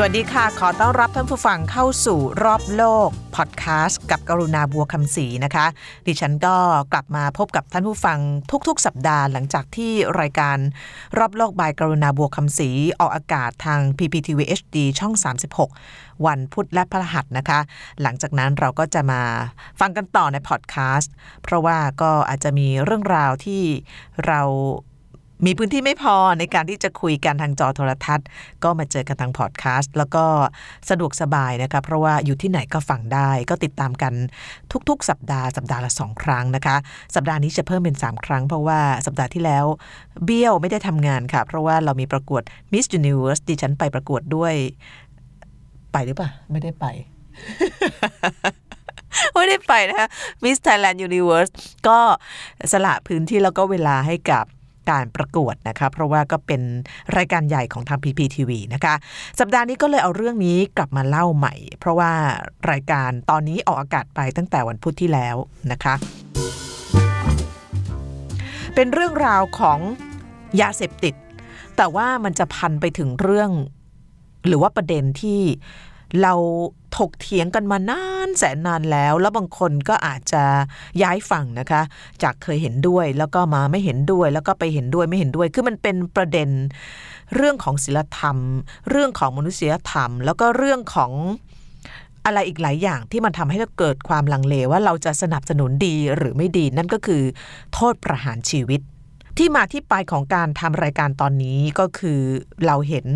สวัสดีค่ะ ขอต้อนรับท่านผู้ฟังเข้าสู่รอบโลกพอดแคสต์กับกรุณาบัวคำศรีนะคะ ดิฉันก็กลับมาพบกับท่านผู้ฟังทุกๆ สัปดาห์หลังจากที่รายการรอบโลกบายกรุณาบัวคำศรีออกอากาศทาง PPTV HD ช่อง 36 วันพุธและพฤหัสนะคะ หลังจากนั้นเราก็จะมาฟังกันต่อในพอดแคสต์เพราะว่าก็อาจจะมีเรื่องราวที่เรา มีพื้นที่ไม่พอในการที่จะคุยกันทางจอโทรทัศน์ ก็มาเจอกันทางพอดแคสต์แล้วก็สะดวกสบายนะคะเพราะว่าอยู่ที่ไหนก็ฟังได้ ก็ติดตามกันทุกๆ สัปดาห์สัปดาห์ละสองครั้งนะคะ สัปดาห์นี้จะเพิ่มเป็น 3 ครั้ง เพราะว่าสัปดาห์ที่แล้วเบี้ยวไม่ได้ทำงานค่ะ เพราะว่าเรามีประกวด Miss Universe ดิฉันไปประกวดด้วย ไปหรือเปล่าไม่ได้ไปไม่ได้ไปนะคะ Miss Thailand Universe ก็สละพื้นที่แล้วก็เวลาให้กับ การประกวดนะคะเพราะว่าก็เป็นรายการใหญ่ของทาง PPTV นะคะสัปดาห์นี้ก็เลยเอาเรื่องนี้กลับมาเล่าใหม่ เพราะว่ารายการตอนนี้ออกอากาศไปตั้งแต่วันพุธที่แล้วนะคะเป็นเรื่องราวของยาเสพติด แต่ว่ามันจะพันไปถึงเรื่อง หรือว่าประเด็นที่ เราถกเถียงกันมานานแสนนานแล้ว แล้วบางคนก็อาจจะย้ายฝั่งนะคะ จากเคยเห็นด้วยแล้วก็มาไม่เห็นด้วย แล้วก็ไปเห็นด้วยไม่เห็นด้วย คือมันเป็นประเด็นเรื่องของศีลธรรม เรื่องของมนุษยธรรม แล้วก็เรื่องของอะไรอีกหลายอย่างที่มันทำให้เราเกิดความลังเลว่าเราจะสนับสนุนดีหรือไม่ดี นั่นก็คือโทษประหารชีวิต ที่มาที่ไปของการทำรายการตอนนี้ก็คือเราเห็น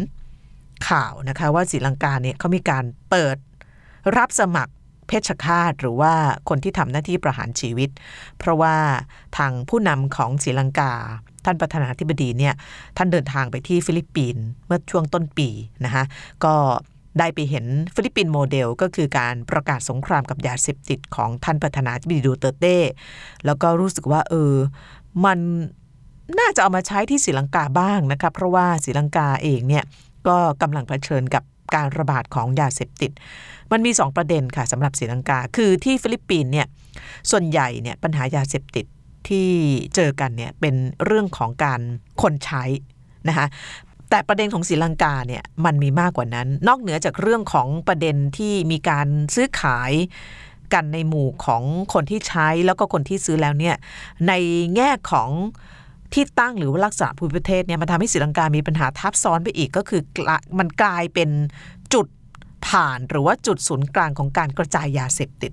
ข่าวนะคะว่าศรีลังกาเนี่ยเขามีการเปิดรับสมัครเพชฌฆาตหรือว่าคนที่ทำหน้าที่ประหารชีวิต เพราะว่าทางผู้นำของศรีลังกา ท่านประธานาธิบดีเนี่ยท่านเดินทางไปที่ฟิลิปปินส์เมื่อช่วงต้นปีนะคะก็ได้ไปเห็นฟิลิปปินส์โมเดลก็คือการประกาศสงครามกับยาเสพติดของท่านประธานาธิบดีดูเตเต้แล้วก็รู้สึกว่าเออมันน่าจะเอามาใช้ที่ศรีลังกาบ้างนะคะเพราะว่าศรีลังกาเองเนี่ย ก็กำลังเผชิญกับการระบาดของยาเสพติด มันมี 2 ประเด็นค่ะสำหรับศรีลังกา คือที่ฟิลิปปินส์เนี่ยส่วนใหญ่เนี่ยปัญหายาเสพติดที่เจอกันเนี่ยเป็นเรื่องของการคนใช้นะคะแต่ประเด็นของศรีลังกาเนี่ยมันมีมากกว่านั้น นอกเหนือจากเรื่องของประเด็นที่มีการซื้อขายกันในหมู่ของคนที่ใช้แล้วก็คนที่ซื้อแล้วเนี่ยในแง่ของ ที่ตั้งหรือว่าลักษณะภูมิประเทศเนี่ยมันทำให้ศรีลังกามีปัญหาทับซ้อนไปอีกก็คือมันกลายเป็นจุดผ่านหรือว่าจุดศูนย์กลางของการกระจายยาเสพติด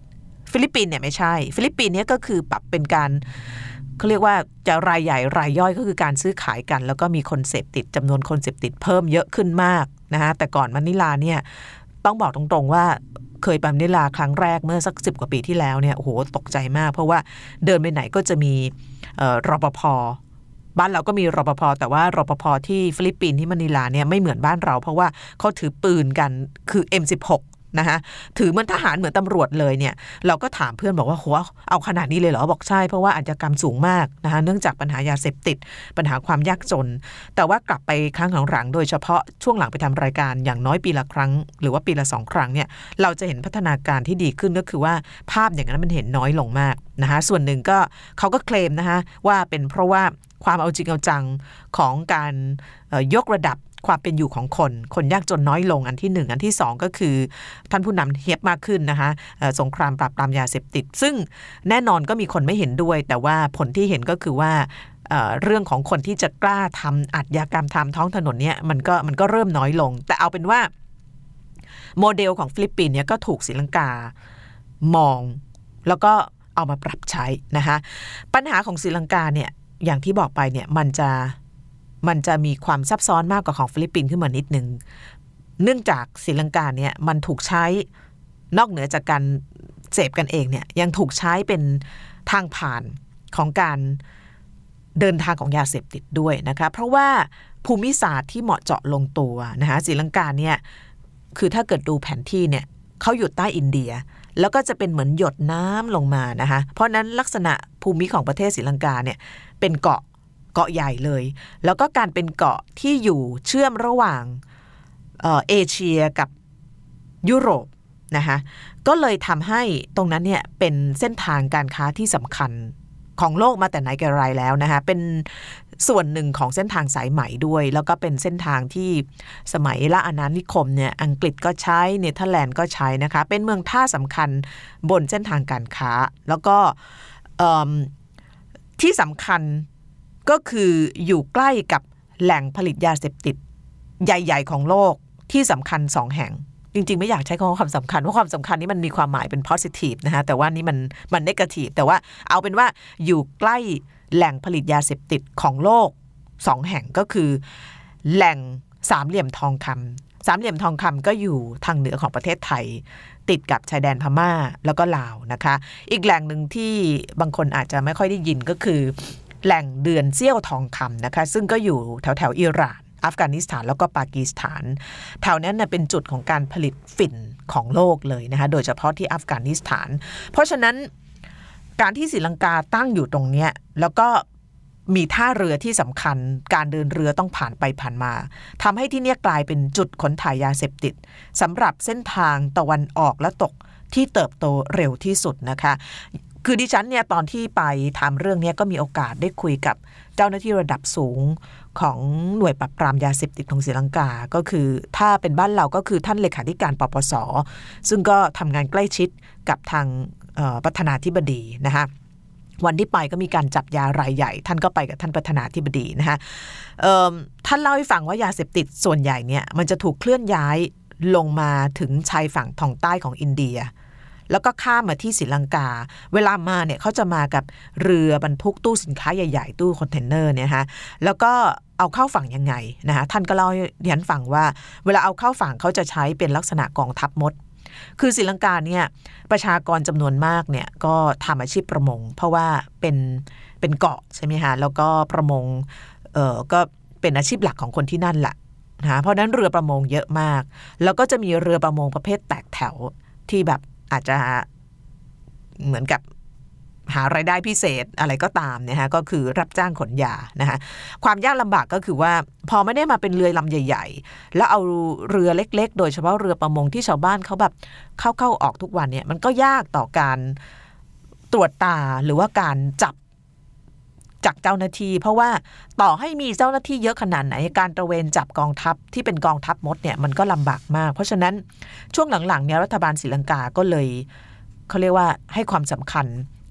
ฟิลิปปินเนี่ยไม่ใช่ ฟิลิปปินเนี่ยก็คือปรับเป็นการเขาเรียกว่าจะรายใหญ่รายย่อยก็คือการซื้อขายกัน แล้วก็มีคนเสพติดจำนวนคนเสพติดเพิ่มเยอะขึ้นมากนะคะแต่ก่อนมานิลาเนี่ยต้องบอกตรงๆว่าเคยไปมนิลาครั้งแรกเมื่อสักสิบกว่าปีที่แล้วเนี่ยโอ้โหตกใจมาก เพราะว่าเดินไปไหนก็จะมีรปภ บ้านเราก็มีรปภแต่ว่ารปภที่ฟิลิปปินส์ที่มะนิลาเนี่ยไม่เหมือนบ้านเรา เพราะว่าเขาถือปืนกันคือ M16 นะคะถือเหมือนทหารเหมือนตำรวจเลยเนี่ย เราก็ถามเพื่อนบอกว่าโหเอาขนาดนี้เลยเหรอ บอกใช่ เพราะว่าอาชญากรรมสูงมากนะคะเนื่องจากปัญหายาเสพติด ปัญหาความยากจน แต่ว่ากลับไปครั้งหลังๆโดยเฉพาะช่วงหลังไปทำรายการอย่างน้อยปีละครั้ง หรือว่าปีละสองครั้งเนี่ย เราจะเห็นพัฒนาการที่ดีขึ้นก็คือว่าภาพอย่างนั้นมันเห็นน้อยลงมากนะคะส่วนหนึ่งก็เขาก็เคลมนะคะว่าเป็นเพราะว่า ความเอาจริงเอาจังของการยกระดับความเป็นอยู่ของคน คนยากจนน้อยลงอันที่หนึ่งอันที่สองก็คือ ท่านผู้นำเฮียบมากขึ้นนะคะสงครามปราบปรามยาเสพติด ซึ่งแน่นอนก็มีคนไม่เห็นด้วย แต่ว่าผลที่เห็นก็คือว่าเรื่องของคนที่จะกล้าทำอาชญากรรมตามท้องถนนเนี่ยมันก็มันก็เริ่มน้อยลง แต่เอาเป็นว่า โมเดลของฟิลิปปินส์เนี่ยก็ถูกศรีลังกามองแล้วก็เอามาปรับใช้นะคะปัญหาของศรีลังกาเนี่ย อย่างที่บอกไปเนี่ยมันจะมันจะมีความซับซ้อนมากกว่าของฟิลิปปินส์ขึ้นมานิดหนึ่งเนื่องจากศรีลังกาเนี่ยมันถูกใช้นอกเหนือจากการเสพกันเองเนี่ยยังถูกใช้เป็นทางผ่านของการเดินทางของยาเสพติดด้วยนะคะเพราะว่าภูมิศาสตร์ที่เหมาะเจาะลงตัวนะคะศรีลังกาเนี่ยคือถ้าเกิดดูแผนที่เนี่ยเขาอยู่ใต้อินเดีย แล้วก็จะเป็นเหมือนหยดน้ำลงมานะคะเพราะนั้นลักษณะภูมิของประเทศศรีลังกาเนี่ย เป็นเกาะเกาะใหญ่เลย แล้วก็การเป็นเกาะที่อยู่เชื่อมระหว่างเอเชียกับยุโรปนะคะก็เลยทำให้ตรงนั้นเนี่ยเป็นเส้นทางการค้าที่สำคัญของโลกมาแต่ไหนแต่ไรแล้วนะคะเป็นส่วนหนึ่งของเส้นทางสายไหมด้วย แล้วก็เป็นเส้นทางที่สมัยละอาณานิคมเนี่ยอังกฤษก็ใช้เนเธอร์แลนด์ก็ใช้นะคะเป็นเมืองท่าสำคัญบนเส้นทางการค้า แล้วก็ ที่สำคัญก็คืออยู่ใกล้กับแหล่งผลิตยาเสพติด ใหญ่ ๆ ของโลกที่สำคัญสองแห่ง จริง ๆ ไม่อยากใช้คำว่าความสำคัญเพราะความสำคัญนี้มันมีความหมายเป็น positive นะคะแต่ว่านี่มันมัน negative แต่ว่าเอาเป็นว่าอยู่ใกล้แหล่งผลิตยาเสพติดของโลกสองแห่งก็คือ แหล่งสามเหลี่ยมทองคำสามเหลี่ยมทองคำก็อยู่ทางเหนือของประเทศไทย ติดกับชายแดนพม่าแล้วก็ลาวนะคะ อีกแหล่งหนึ่งที่บางคนอาจจะไม่ค่อยได้ยินก็คือ แหล่งเดือนเซี่ยวทองคำนะคะ ซึ่งก็อยู่แถวแถวอิหร่าน อัฟกานิสถานแล้วก็ปากีสถานแถวนั้นเป็นจุดของการผลิตฝิ่นของโลกเลยนะคะโดยเฉพาะที่อัฟกานิสถาน เพราะฉะนั้นการที่ศรีลังกาตั้งอยู่ตรงเนี้ยแล้วก็ มีท่าเรือที่สำคัญ การเดินเรือต้องผ่านไปผ่านมาทำให้ที่นี่กลายเป็นจุดขนถ่ายยาเสพติดสำหรับเส้นทางตะวันออกและตกที่เติบโตเร็วที่สุดนะคะ คือดิฉันเนี่ยตอนที่ไปทำเรื่องนี้ก็มีโอกาสได้คุยกับเจ้าหน้าที่ระดับสูงของหน่วยปราบปรามยาเสพติดของศรีลังกา ก็คือถ้าเป็นบ้านเราก็คือท่านเลขาธิการปปส ซึ่งก็ทำงานใกล้ชิดกับทางประธานาธิบดีนะคะ วันที่ไปก็มีการจับยารายใหญ่ ท่านก็ไปกับท่านประธานาธิบดีนะคะท่านเล่าให้ฟังว่ายาเสพติดส่วนใหญ่เนี่ยมันจะถูกเคลื่อนย้ายลงมาถึงชายฝั่งทางใต้ของอินเดีย แล้วก็ข้ามมาที่ศรีลังกา เวลามาเนี่ยเขาจะมากับเรือบรรทุกตู้สินค้าใหญ่ ๆ ตู้คอนเทนเนอร์เนี่ยฮะแล้วก็เอาเข้าฝั่งยังไงนะคะท่านก็เล่าเรียนฟังว่า เวลาเอาเข้าฝั่งเขาจะใช้เป็นลักษณะกองทัพมด คือศรีลังกาเนี่ยประชากรจำนวนมากเนี่ยก็ทำอาชีพประมง เพราะว่าเป็นเป็นเกาะใช่ไหมคะแล้วก็ประมงเออก็เป็นอาชีพหลักของคนที่นั่นแหละนะเพราะนั้นเรือประมงเยอะมาก แล้วก็จะมีเรือประมงประเภทแตกแถวที่แบบอาจจะเหมือนกับ หารายได้พิเศษอะไรก็ตามนะคะก็คือรับจ้างขนยานะคะความยากลำบากก็คือว่าพอไม่ได้มาเป็นเรือลำใหญ่ ๆ แล้วเอาเรือเล็ก ๆ โดยเฉพาะเรือประมงที่ชาวบ้านเขาแบบเข้าเข้าออกทุกวันเนี่ยมันก็ยากต่อการตรวจตาหรือว่าการจับจากเจ้าหน้าที่ เพราะว่าต่อให้มีเจ้าหน้าที่เยอะขนาดไหนการตระเวนจับกองทัพที่เป็นกองทัพมดเนี่ยมันก็ลำบากมาก เพราะฉะนั้นช่วงหลังๆเนี่ยรัฐบาลศรีลังกาก็เลยเขาเรียกว่าให้ความสำคัญ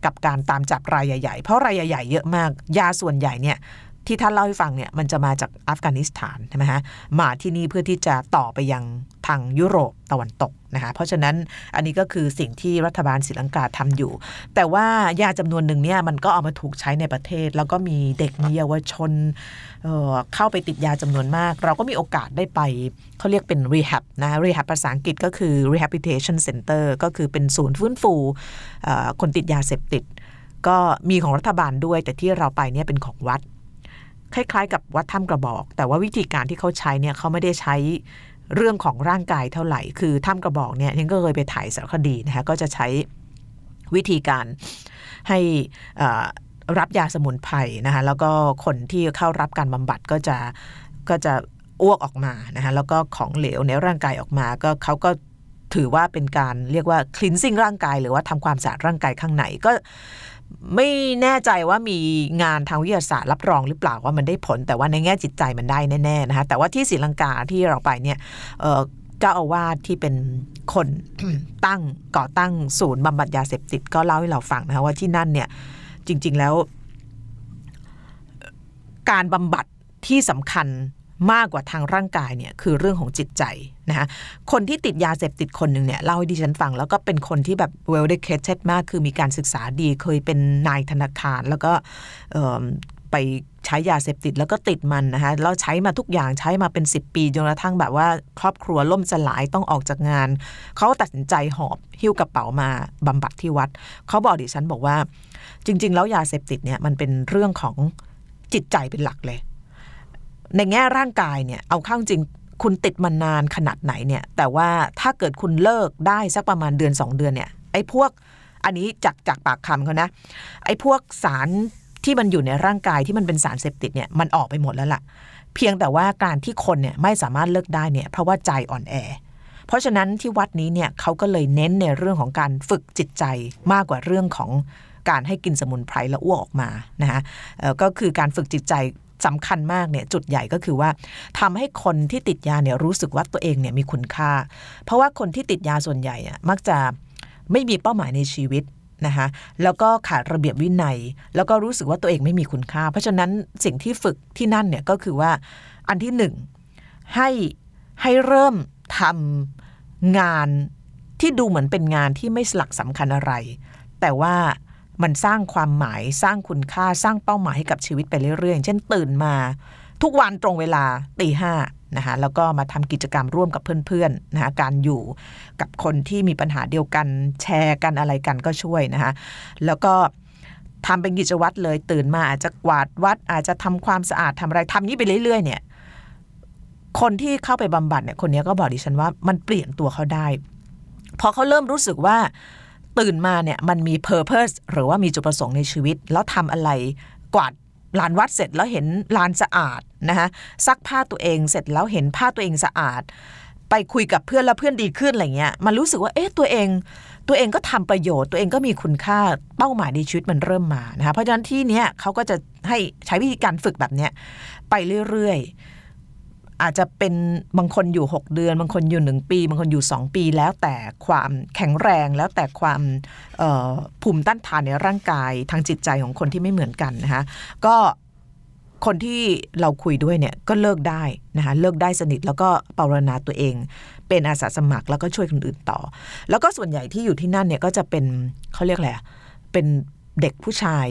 กับการตามจับรายใหญ่ ๆ เพราะรายใหญ่ๆเยอะมาก ยาส่วนใหญ่เนี่ยที่ท่านเล่าให้ฟังเนี่ยมันจะมาจากอัฟกานิสถานใช่ไหมฮะมาที่นี่เพื่อที่จะต่อไปยัง ทางยุโรปตะวันตกนะคะเพราะฉะนั้นอันนี้ก็คือสิ่งที่รัฐบาลศรีลังกาทำอยู่ แต่ว่ายาจำนวนหนึ่งเนี่ยมันก็เอามาถูกใช้ในประเทศ แล้วก็มีเด็กมีเยาวชนเเข้าไปติดยาจำนวนมาก เราก็มีโอกาสได้ไปเขาเรียกเป็น rehab นะ rehab ภาษาอังกฤษก็คือ rehabilitation center ก็คือเป็นศูนย์ฟื้นฟูคนติดยาเสพติด ก็มีของรัฐบาลด้วย แต่ที่เราไปเนี่ยเป็นของวัดคล้ายๆ กับวัดถ้ำกระบอก แต่ว่าวิธีการที่เขาใช้เนี่ยเขาไม่ได้ใช้ เรื่องของร่างกายเท่าไหร่ คือถ้ำกระบอกเนี่ยยังก็เคยไปถ่ายสารคดีนะคะก็จะใช้วิธีการให้รับยาสมุนไพรนะคะแล้วก็คนที่เข้ารับการบำบัดก็จะก็จะอ้วกออกมานะคะแล้วก็ของเหลวในร่างกายออกมาก็เขาก็ถือว่าเป็นการเรียกว่าคลีนซิ่งร่างกาย หรือว่าทำความสะอาดร่างกายข้างในก็ ไม่แน่ใจว่ามีงานทางวิทยาศาสตร์รับรองหรือเปล่าว่ามันได้ผล แต่ว่าในแง่จิตใจมันได้แน่ๆนะคะแต่ว่าที่ศรีลังกาที่เราไปเนี่ยเจ้าอาวาสที่เป็นคนตั้งก่อตั้งศูนย์บำบัดยาเสพติดก็เล่าให้เราฟังนะคะว่าที่นั่นเนี่ยจริง ๆแล้ว การบำบัดที่สำคัญ มากกว่าทางร่างกายเนี่ยคือเรื่องของจิตใจนะคะคนที่ติดยาเสพติดคนหนึ่งเนี่ยเล่าให้ดิฉันฟัง แล้วก็เป็นคนที่แบบ well educated มากคือมีการศึกษาดีเคยเป็นนายธนาคาร แล้วก็ไปใช้ยาเสพติดแล้วก็ติดมันนะคะแล้วใช้มาทุกอย่างใช้มาเป็น 10 ปีจนกระทั่งแบบว่าครอบครัวล่มสลายต้องออกจากงาน เขาตัดสินใจหอบหิ้วกระเป๋ามาบำบัดที่วัด เขาบอกดิฉันบอกว่า จริง ๆ แล้วยาเสพติดเนี่ยมันเป็นเรื่องของจิตใจเป็นหลักเลย ในแง่ร่างกายเนี่ยเอาเข้าจริงคุณติดมันนานขนาดไหนเนี่ย แต่ว่าถ้าเกิดคุณเลิกได้สักประมาณเดือน 2 เดือนเนี่ยไอ้พวกอันนี้จากจากปากคำเขานะไอ้พวกสารที่มันอยู่ในร่างกายที่มันเป็นสารเสพติดเนี่ยมันออกไปหมดแล้วล่ะ เพียงแต่ว่าการที่คนเนี่ยไม่สามารถเลิกได้เนี่ยเพราะว่าใจอ่อนแอ เพราะฉะนั้นที่วัดนี้เนี่ยเขาก็เลยเน้นในเรื่องของการฝึกจิตใจมากกว่าเรื่องของการให้กินสมุนไพรแล้วอ้วกออกมานะคะก็คือการฝึกจิตใจ สำคัญมากเนี่ยจุดใหญ่ก็คือว่าทำให้คนที่ติดยาเนี่ยรู้สึกว่าตัวเองเนี่ยมีคุณค่า เพราะว่าคนที่ติดยาส่วนใหญ่อะมักจะไม่มีเป้าหมายในชีวิตนะคะแล้วก็ขาดระเบียบวินัย แล้วก็รู้สึกว่าตัวเองไม่มีคุณค่า เพราะฉะนั้นสิ่งที่ฝึกที่นั่นเนี่ยก็คือว่าอันที่หนึ่งให้ให้เริ่มทำงานที่ดูเหมือนเป็นงานที่ไม่สลักสำคัญอะไร แต่ว่า มันสร้างความหมายสร้างคุณค่าสร้างเป้าหมายให้กับชีวิตไปเรื่อยๆ เช่นตื่นมา ทุกวันตรงเวลาตีห้านะคะแล้วก็มาทำกิจกรรมร่วมกับเพื่อนๆนะคะการอยู่กับคนที่มีปัญหาเดียวกันแชร์กันอะไรกันก็ช่วยนะคะแล้วก็ทำเป็นกิจวัตรเลยตื่นมาอาจจะกวาดวัด อาจจะทำความสะอาดทำอะไรทำนี้ไปเรื่อยๆ เนี่ยคนที่เข้าไปบำบัดเนี่ยคนนี้ก็บอกดิฉันว่ามันเปลี่ยนตัวเขาได้พอเขาเริ่มรู้สึกว่า ตื่นมาเนี่ยมันมี purpose หรือว่ามีจุดประสงค์ในชีวิต แล้วทำอะไรกวาดลานวัดเสร็จแล้วเห็นลานสะอาดนะคะซักผ้าตัวเองเสร็จแล้วเห็นผ้าตัวเองสะอาด ไปคุยกับเพื่อนแล้วเพื่อนดีขึ้นอะไรเงี้ยมันรู้สึกว่าเอ๊ะตัวเอง ตัวเองก็ทำประโยชน์ ตัวเองก็มีคุณค่าเป้าหมายในชีวิตมันเริ่มมานะคะเพราะฉะนั้นที่เนี้ยเขาก็จะให้ใช้วิธีการฝึกแบบเนี้ยไปเรื่อยๆ อาจจะเป็นบางคนอยู่ 6 เดือน บางคนอยู่ 1 ปี บางคนอยู่ 2 ปี แล้วแต่ความแข็งแรงแล้วแต่ความภูมิต้านทานในร่างกายทางจิตใจของคนที่ไม่เหมือนกันนะคะก็คนที่เราคุยด้วยเนี่ยก็เลิกได้นะคะเลิกได้สนิทแล้วก็ปรณาตัวเอง เป็นอาสาสมัครแล้วก็ช่วยคนอื่นต่อ แล้วก็ส่วนใหญ่ที่อยู่ที่นั่นเนี่ยก็จะเป็นเขาเรียกอะไรเป็นเด็กผู้ชาย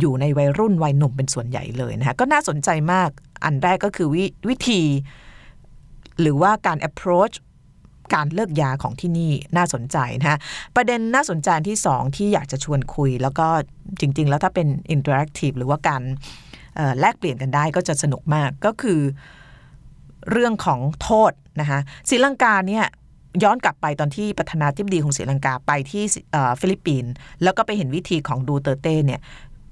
อยู่ในวัยรุ่นวัยหนุ่มเป็นส่วนใหญ่เลยนะคะก็น่าสนใจมาก อันแรกก็คือววิธี หรือว่าการ approach การเลิกยาของที่นี่น่าสนใจนะคะประเด็นน่าสนใจที่สองที่อยากจะชวนคุย แล้วก็จริง ๆ แล้วถ้าเป็น interactive หรือว่าการแลกเปลี่ยนกันได้ก็จะสนุกมากก็คือเรื่องของโทษนะคะศรีลังกาเนี่ยย้อนกลับไปตอนที่ประธานาธิบดีของศรีลังกาไปที่ฟิลิปปินส์แล้วก็ไปเห็นวิธีของดูเตอร์เต้เนี่ย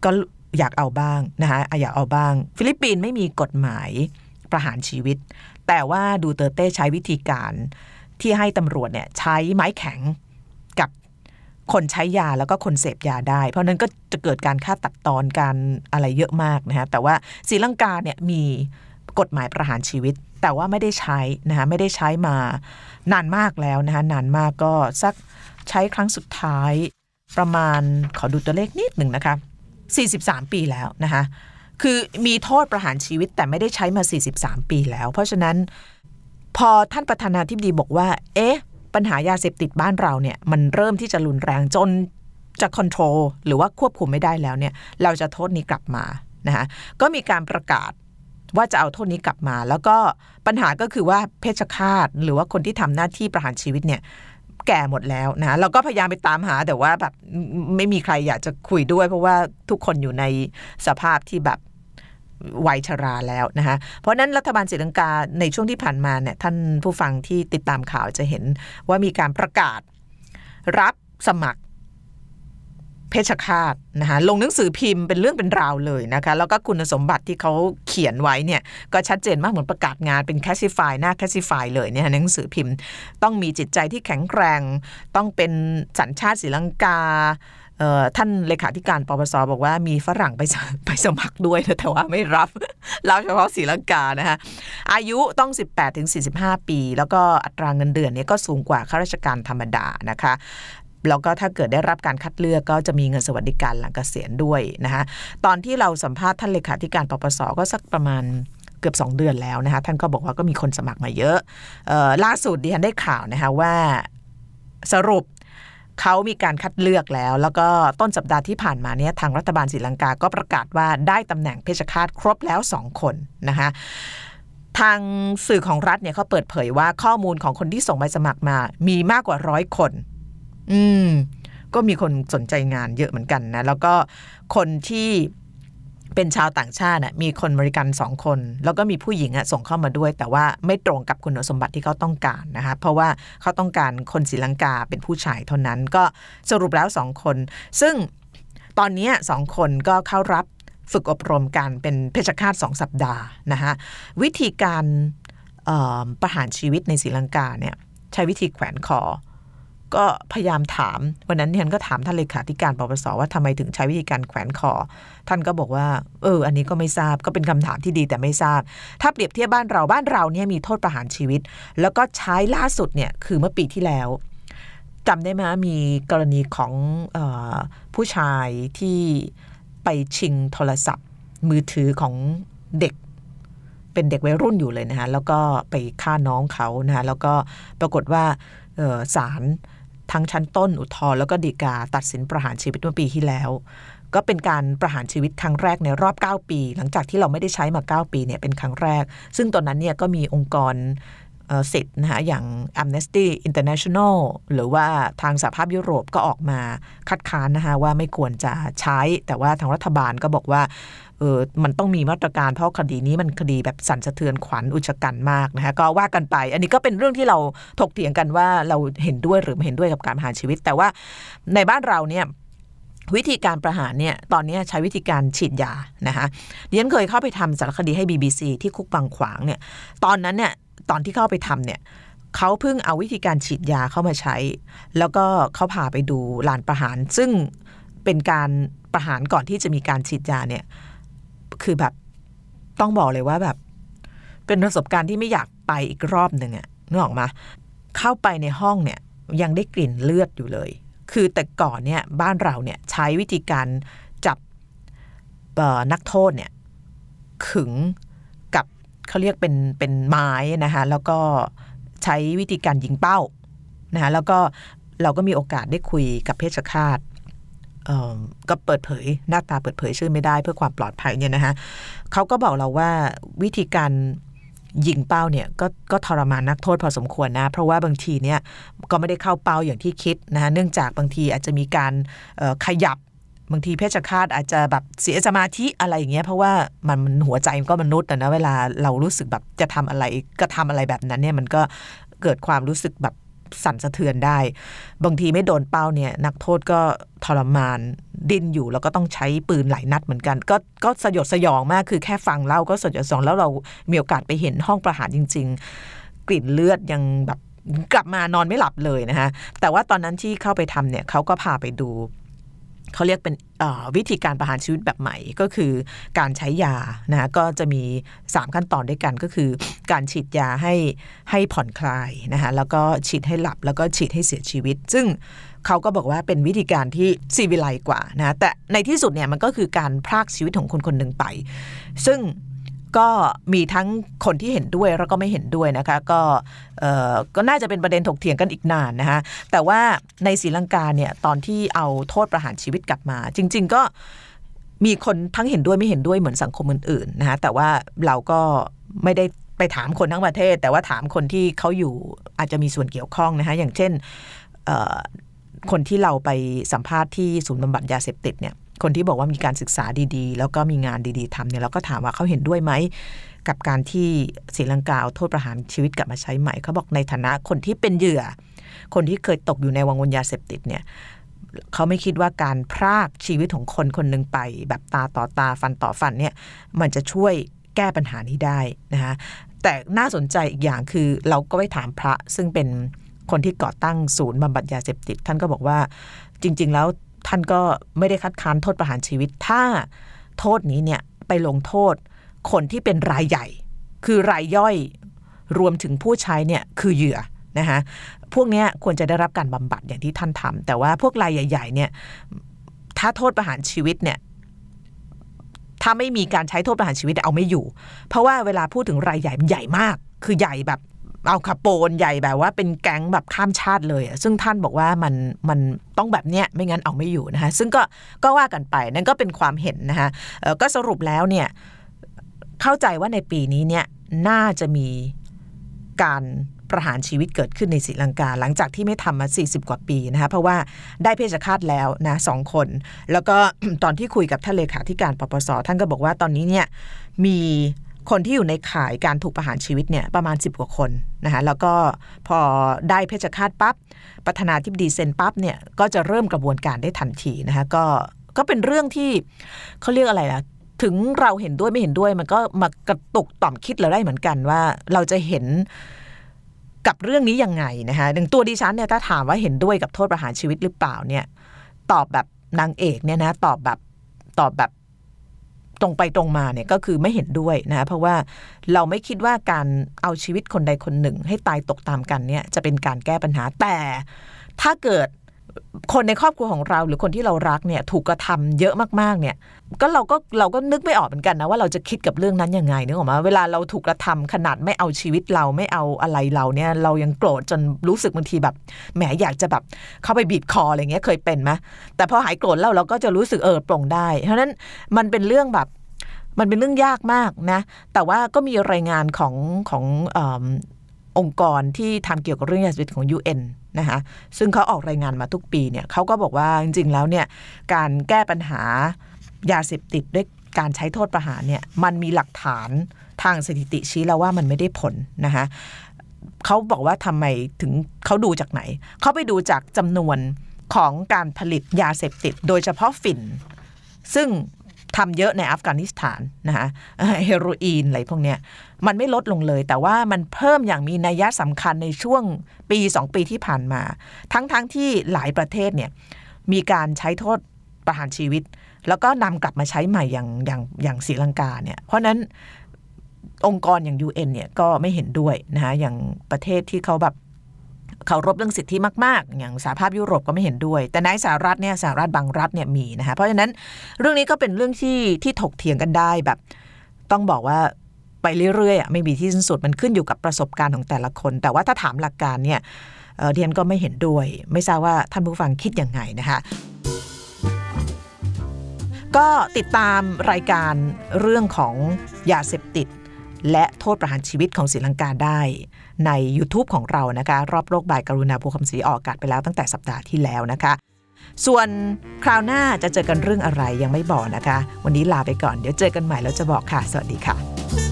ก็ อยากเอาบ้างนะคะอยากเอาบ้าง ฟิลิปปินส์ไม่มีกฎหมายประหารชีวิต แต่ว่าดูเตอร์เต้ใช้วิธีการที่ให้ตำรวจเนี่ยใช้ไม้แข็งกับคนใช้ยาแล้วก็คนเสพยาได้ เพราะนั้นก็จะเกิดการฆ่าตัดตอนการอะไรเยอะมากนะฮะแต่ว่าศรีลังกาเนี่ยมีกฎหมายประหารชีวิต แต่ว่าไม่ได้ใช้นะคะไม่ได้ใช้มานานมากแล้วนะคะนานมากก็สักใช้ครั้งสุดท้ายประมาณขอดูตัวเลขนิดหนึ่งนะคะ 43 ปีแล้วนะคะคือมีโทษประหารชีวิตแต่ไม่ได้ใช้มา 43 ปีแล้ว เพราะฉะนั้นพอท่านประธานาธิบดีบอกว่า เอ๊ะ ปัญหายาเสพติดบ้านเราเนี่ย มันเริ่มที่จะรุนแรงจนจะควบคุมหรือว่าควบคุมไม่ได้แล้วเนี่ย เราจะโทษนี้กลับมานะคะก็มีการประกาศว่าจะเอาโทษนี้กลับมา แล้วก็ปัญหาก็คือว่าเพชฌฆาตหรือว่าคนที่ทำหน้าที่ประหารชีวิตเนี่ย แก่หมดแล้วนะเราก็พยายามไปตามหาแต่ว่าแบบไม่มีใครอยากจะคุยด้วย เพราะว่าทุกคนอยู่ในสภาพที่แบบวัยชราแล้วนะคะเพราะนั้นรัฐบาลศรีลังกาในช่วงที่ผ่านมาเนี่ยท่านผู้ฟังที่ติดตามข่าวจะเห็นว่ามีการประกาศรับสมัคร เพชฌฆาตนะคะลงหนังสือพิมพ์เป็นเรื่องเป็นราวเลยนะคะแล้วก็คุณสมบัติที่เขาเขียนไว้เนี่ยก็ชัดเจนมากเหมือนประกาศงานเป็น classified หน้า classified เลยเนี่ยหนังสือพิมพ์ ต้องมีจิตใจที่แข็งแกร่ง ต้องเป็นสัญชาติศรีลังกาท่านเลขาธิการปปสบอกว่ามีฝรั่งไปไปสมัครด้วยแต่ว่าไม่รับรับเฉพาะศรีลังกานะคะอายุต้อง 18-45 ปี แล้วก็อัตราเงินเดือนเนี้ก็สูงกว่าข้าราชการธรรมดานะคะ แล้วก็ถ้าเกิดได้รับการคัดเลือกก็จะมีเงินสวัสดิการหลังเกษียณด้วยนะคะตอนที่เราสัมภาษณ์ท่านเลขาธิการปปสก็สักประมาณเกือบ 2 เดือนแล้วนะคะท่านก็บอกว่าก็มีคนสมัครมาเยอะออล่าสุดดิฉันได้ข่าวนะคะว่าสรุปเขามีการคัดเลือกแล้ว แล้วก็ต้นสัปดาห์ที่ผ่านมาเนี่ยทางรัฐบาลศรีลังกาก็ประกาศว่าได้ตำแหน่งเพชฌฆาตครบแล้วสองคนนะคะทางสื่อของรัฐเนี่ยเขาเปิดเผยว่าข้อมูลของคนที่ส่งใบสมัครมา มีมากกว่าร้อยคน อืม ก็มีคนสนใจงานเยอะเหมือนกันนะ แล้วก็คนที่เป็นชาวต่างชาติน่ะมีคนบริการสองคน แล้วก็มีผู้หญิงอะส่งเข้ามาด้วย แต่ว่าไม่ตรงกับคุณสมบัติที่เขาต้องการนะคะเพราะว่าเขาต้องการคนศรีลังกาเป็นผู้ชายเท่านั้น ก็สรุปแล้วสองคน ซึ่งตอนนี้สองคนก็เข้ารับฝึกอบรมการเป็นเพชฌฆาตสองสัปดาห์นะคะวิธีการประหารชีวิตในศรีลังกาเนี่ยใช้วิธีแขวนคอ ก็พยายามถาม วันนั้นฉันก็ถามท่านเลขาธิการปปสว่าทำไมถึงใช้วิธีการแขวนคอ ท่านก็บอกว่า เออ อันนี้ก็ไม่ทราบก็เป็นคำถามที่ดีแต่ไม่ทราบ ถ้าเปรียบเทียบบ้านเราบ้านเราเนี่ยมีโทษประหารชีวิต แล้วก็ใช้ล่าสุดเนี่ยคือเมื่อปีที่แล้วจำได้ไหมมีกรณีของอผู้ชายที่ไปชิงโทรศัพท์ มือถือของเด็กเป็นเด็กวัยรุ่นอยู่เลยนะคะแล้วก็ไปฆ่าน้องเขานะคะแล้วก็ปรากฏว่าศาล ทั้งชั้นต้นอุทธรแล้วก็ฎีกาตัดสินประหารชีวิตเมื่อปีที่แล้ว ก็เป็นการประหารชีวิตครั้งแรกในรอบ 9 ปี หลังจากที่เราไม่ได้ใช้มา 9 ปีเนี่ยเป็นครั้งแรก ซึ่งตอนนั้นเนี่ยก็มีองค์กรสิทธิ์นะคะอย่าง Amnesty International หรือว่าทางสหภาพยุโรปก็ออกมาคัดค้านนะคะว่าไม่ควรจะใช้ แต่ว่าทางรัฐบาลก็บอกว่า เออมันต้องมีมาตรการเพราะคดีนี้มันคดีแบบสั่นสะเทือนขวัญอุชกันมากนะคะก็ว่ากันไป อันนี้ก็เป็นเรื่องที่เราถกเถียงกันว่าเราเห็นด้วยหรือไม่เห็นด้วยกับการประหารชีวิต แต่ว่าในบ้านเราเนี่ยวิธีการประหารเนี่ยตอนนี้ใช้วิธีการฉีดยานะคะดิฉันเคยเข้าไปทำสารคดีให้ BBC ที่คุกบางขวางเนี่ยตอนนั้นเนี่ยตอนที่เข้าไปทำเนี่ยเขาเพิ่งเอาวิธีการฉีดยาเข้ามาใช้ แล้วก็เขาพาไปดูลานประหาร ซึ่งเป็นการประหารก่อนที่จะมีการฉีดยาเนี่ย คือแบบต้องบอกเลยว่าแบบ เป็นประสบการณ์ที่ไม่อยากไปอีกรอบหนึ่งอะนึกออกมาเข้าไปในห้องเนี่ยยังได้กลิ่นเลือดอยู่เลย คือแต่ก่อนเนี่ยบ้านเราเนี่ยใช้วิธีการจับนักโทษเนี่ยขึงกับเขาเรียกเป็นเป็นไม้นะคะแล้วก็ใช้วิธีการยิงเป้านะคะแล้วก็เราก็มีโอกาสได้คุยกับเพชฌฆาต ก็เปิดเผย หน้าตาเปิดเผยชื่อไม่ได้เพื่อความปลอดภัยเนี่ยนะคะเขาก็บอกเราว่าวิธีการยิงเป้าเนี่ยก็ก็ทรมานนักโทษพอสมควรนะ เพราะว่าบางทีเนี่ยก็ไม่ได้เข้าเป้าอย่างที่คิดนะคะเนื่องจากบางทีอาจจะมีการขยับบางทีเพชฌฆาตอาจจะแบบเสียสมาธิอะไรอย่างเงี้ยเพราะว่ามันหัวใจมันก็มนุษย์นะเวลาเรารู้สึกแบบจะทำอะไรก็ทำอะไรแบบนั้นเนี่ยมันก็เกิดความรู้สึกแบบ สั่นสะเทือนได้ บางทีไม่โดนเป้าเนี่ยนักโทษก็ทรมานดิ้นอยู่แล้วก็ต้องใช้ปืนหลายนัดเหมือนกัน ก็ก็สยดสยองมากคือแค่ฟังเล่าก็สยดสยองแล้วเรามีโอกาสไปเห็นห้องประหารจริง ๆ กลิ่นเลือดยังแบบกลับมานอนไม่หลับเลยนะคะแต่ว่าตอนนั้นที่เข้าไปทำเนี่ยเขาก็พาไปดูเขาเรียกเป็น วิธีการประหารชีวิตแบบใหม่ก็คือการใช้ยานะก็จะมี 3 ขั้นตอนด้วยกันก็คือ การฉีดยาให้ให้ผ่อนคลายนะคะแล้วก็ฉีดให้หลับแล้วก็ฉีดให้เสียชีวิต ซึ่งเขาก็บอกว่าเป็นวิธีการที่ซีวิไลกว่านะแต่ในที่สุดเนี่ยมันก็คือการพรากชีวิตของคนคนหนึ่งไป ซึ่ง ก็มีทั้งคนที่เห็นด้วยแล้วก็ไม่เห็นด้วยนะคะ ก็ก็น่าจะเป็นประเด็นถกเถียงกันอีกนานนะคะแต่ว่าในศรีลังกาเนี่ยตอนที่เอาโทษประหารชีวิตกลับมา จริง ๆ ก็มีคนทั้งเห็นด้วยไม่เห็นด้วยเหมือนสังคมอื่นๆนะคะแต่ว่าเราก็ไม่ได้ไปถามคนทั้งประเทศ แต่ว่าถามคนที่เขาอยู่อาจจะมีส่วนเกี่ยวข้องนะคะอย่างเช่นคนที่เราไปสัมภาษณ์ที่ศูนย์บำบัดยาเสพติดเนี่ย คนที่บอกว่ามีการศึกษาดีๆ แล้วก็มีงานดีๆทำเนี่ยเราก็ถามว่าเขาเห็นด้วยไหมกับการที่ศรีลังกาเอาโทษประหารชีวิตกลับมาใช้ใหม่เขาบอกในฐานะคนที่เป็นเหยื่อ คนที่เคยตกอยู่ในวังวนยาเสพติดเนี่ยเขาไม่คิดว่าการพรากชีวิตของคนคนหนึ่งไป แบบตาต่อตาฟันต่อฟันเนี่ยมันจะช่วยแก้ปัญหานี้ได้นะคะแต่น่าสนใจอีกอย่างคือเราก็ไปถามพระซึ่งเป็นคนที่ก่อตั้งศูนย์บำบัดยาเสพติด ท่านก็บอกว่าจริง ๆ แล้ว ท่านก็ไม่ได้คัดค้านโทษประหารชีวิต ถ้าโทษนี้เนี่ยไปลงโทษคนที่เป็นรายใหญ่ คือรายย่อยรวมถึงผู้ใช้เนี่ยคือเหยื่อนะคะพวกนี้ควรจะได้รับการบำบัดอย่างที่ท่านทำแต่ว่าพวกรายใหญ่ ๆ เนี่ยถ้าโทษประหารชีวิตเนี่ยถ้าไม่มีการใช้โทษประหารชีวิตเอาไม่อยู่ เพราะว่าเวลาพูดถึงรายใหญ่ใหญ่มาก คือใหญ่แบบ อาคาโปนใหญ่แบบว่าเป็นแก๊งแบบข้ามชาติเลย ซึ่งท่านบอกว่ามันมันต้องแบบเนี้ยไม่งั้นเอาไม่อยู่นะคะซึ่งก็ก็ว่ากันไปนั่นก็เป็นความเห็นนะคะก็สรุปแล้วเนี่ยเข้าใจว่าในปีนี้เนี่ยน่าจะมีการประหารชีวิตเกิดขึ้นในศรีลังกา หลังจากที่ไม่ทำมา 40 กว่าปีนะคะเพราะว่าได้เพชฌฆาตแล้วนะสองคน แล้วก็ตอนที่คุยกับท่านเลขาธิการปปสท่านก็บอกว่าตอนนี้เนี่ยมี คนที่อยู่ในข่ายการถูกประหารชีวิตเนี่ยประมาณ 10 กว่าคนนะคะแล้วก็พอได้เพชฌฆาตปับ๊บประธานาธิบดีเซ็นปั๊บเนี่ยก็จะเริ่มกระบวนการได้ทันทีนะคะก็ก็เป็นเรื่องที่เขาเรียกอะไรนะถึงเราเห็นด้วยไม่เห็นด้วยมันก็มากระตุกต่อมคิดเราได้เหมือนกันว่าเราจะเห็นกับเรื่องนี้ยังไงนะคะหนึ่งตัวดิฉันเนี่ยถ้าถามว่าเห็นด้วยกับโทษประหารชีวิตหรือเปล่าเนี่ย ตอบแบบนางเอกเนี่ยนะตอบแบบตอบแบบ ตรงไปตรงมาเนี่ยก็คือไม่เห็นด้วยนะเพราะว่าเราไม่คิดว่าการเอาชีวิตคนใดคนหนึ่ง ให้ตายตกตามกันเนี่ยจะเป็นการแก้ปัญหาแต่ถ้าเกิด คนในครอบครัวของเราหรือคนที่เรารักเนี่ยถูกกระทำเยอะมากๆเนี่ยก็เราก็เราก็นึกไม่ออกเหมือนกันนะว่าเราจะคิดกับเรื่องนั้นยังไงนึกออกมาเวลาเราถูกกระทำขนาดไม่เอาชีวิตเราไม่เอาอะไรเราเนี่ยเรายังโกรธจนรู้สึกบางทีแบบแหมอยากจะแบบเข้าไปบีบคออะไรเงี้ยเคยเป็นไหมแต่พอหายโกรธแล้วเราก็จะรู้สึกเออปลงได้เพราะนั้นมันเป็นเรื่องแบบมันเป็นเรื่องยากมากนะ แต่ว่าก็มีรายงานของขององค์กรที่ทำเกี่ยวกับเรื่องยาเสพติดของ UN นะคะซึ่งเขาออกรายงานมาทุกปีเนี่ยเขาก็บอกว่าจริงๆแล้วเนี่ยการแก้ปัญหายาเสพติดด้วยการใช้โทษประหารเนี่ยมันมีหลักฐานทางสถิติชี้แล้วว่ามันไม่ได้ผลนะคะเขาบอกว่าทำไมถึงเขาดูจากไหน เขาไปดูจากจำนวนของการผลิตยาเสพติด โดยเฉพาะฝิ่น ซึ่ง ทำเยอะในอัฟกานิสถานนะคะเฮโรอีนอะไรพวกเนี้ยมันไม่ลดลงเลย แต่ว่ามันเพิ่มอย่างมีนัยสำคัญในช่วงปีสองปีที่ผ่านมา ทั้งๆทที่หลายประเทศเนี่ยมีการใช้โทษประหารชีวิต แล้วก็นำกลับมาใช้ใหม่อย่างอย่างอย่างศรีลังกาเนี่ยเพราะนั้นองค์กรอย่าง UN เนี่ยก็ไม่เห็นด้วยนะคะอย่างประเทศที่เขาแบบ เคารพเรื่องสิทธิมาก ๆ อย่างสหภาพยุโรปก็ไม่เห็นด้วย แต่ในสหรัฐเนี่ยสหรัฐบางรัฐเนี่ยมีนะคะเพราะฉะนั้นเรื่องนี้ก็เป็นเรื่องที่ที่ถกเถียงกันได้แบบ ต้องบอกว่าไปเรื่อยๆไม่มีที่สิ้นสุดมันขึ้นอยู่กับประสบการณ์ของแต่ละคน แต่ว่าถ้าถามหลักการเนี่ยเดียนก็ไม่เห็นด้วย ไม่ทราบว่าท่านผู้ฟังคิดยังไงนะคะก็ติดตามรายการเรื่องของยาเสพติด และโทษประหารชีวิตของศรีลังกาได้ ใน YouTube ของเรานะคะ รอบโลกบายกรุณาภูคำศรีออกอากาศไปแล้วตั้งแต่สัปดาห์ที่แล้วนะคะ ส่วนคราวหน้าจะเจอกันเรื่องอะไรยังไม่บอกนะคะ วันนี้ลาไปก่อนเดี๋ยวเจอกันใหม่แล้วจะบอกค่ะ สวัสดีค่ะ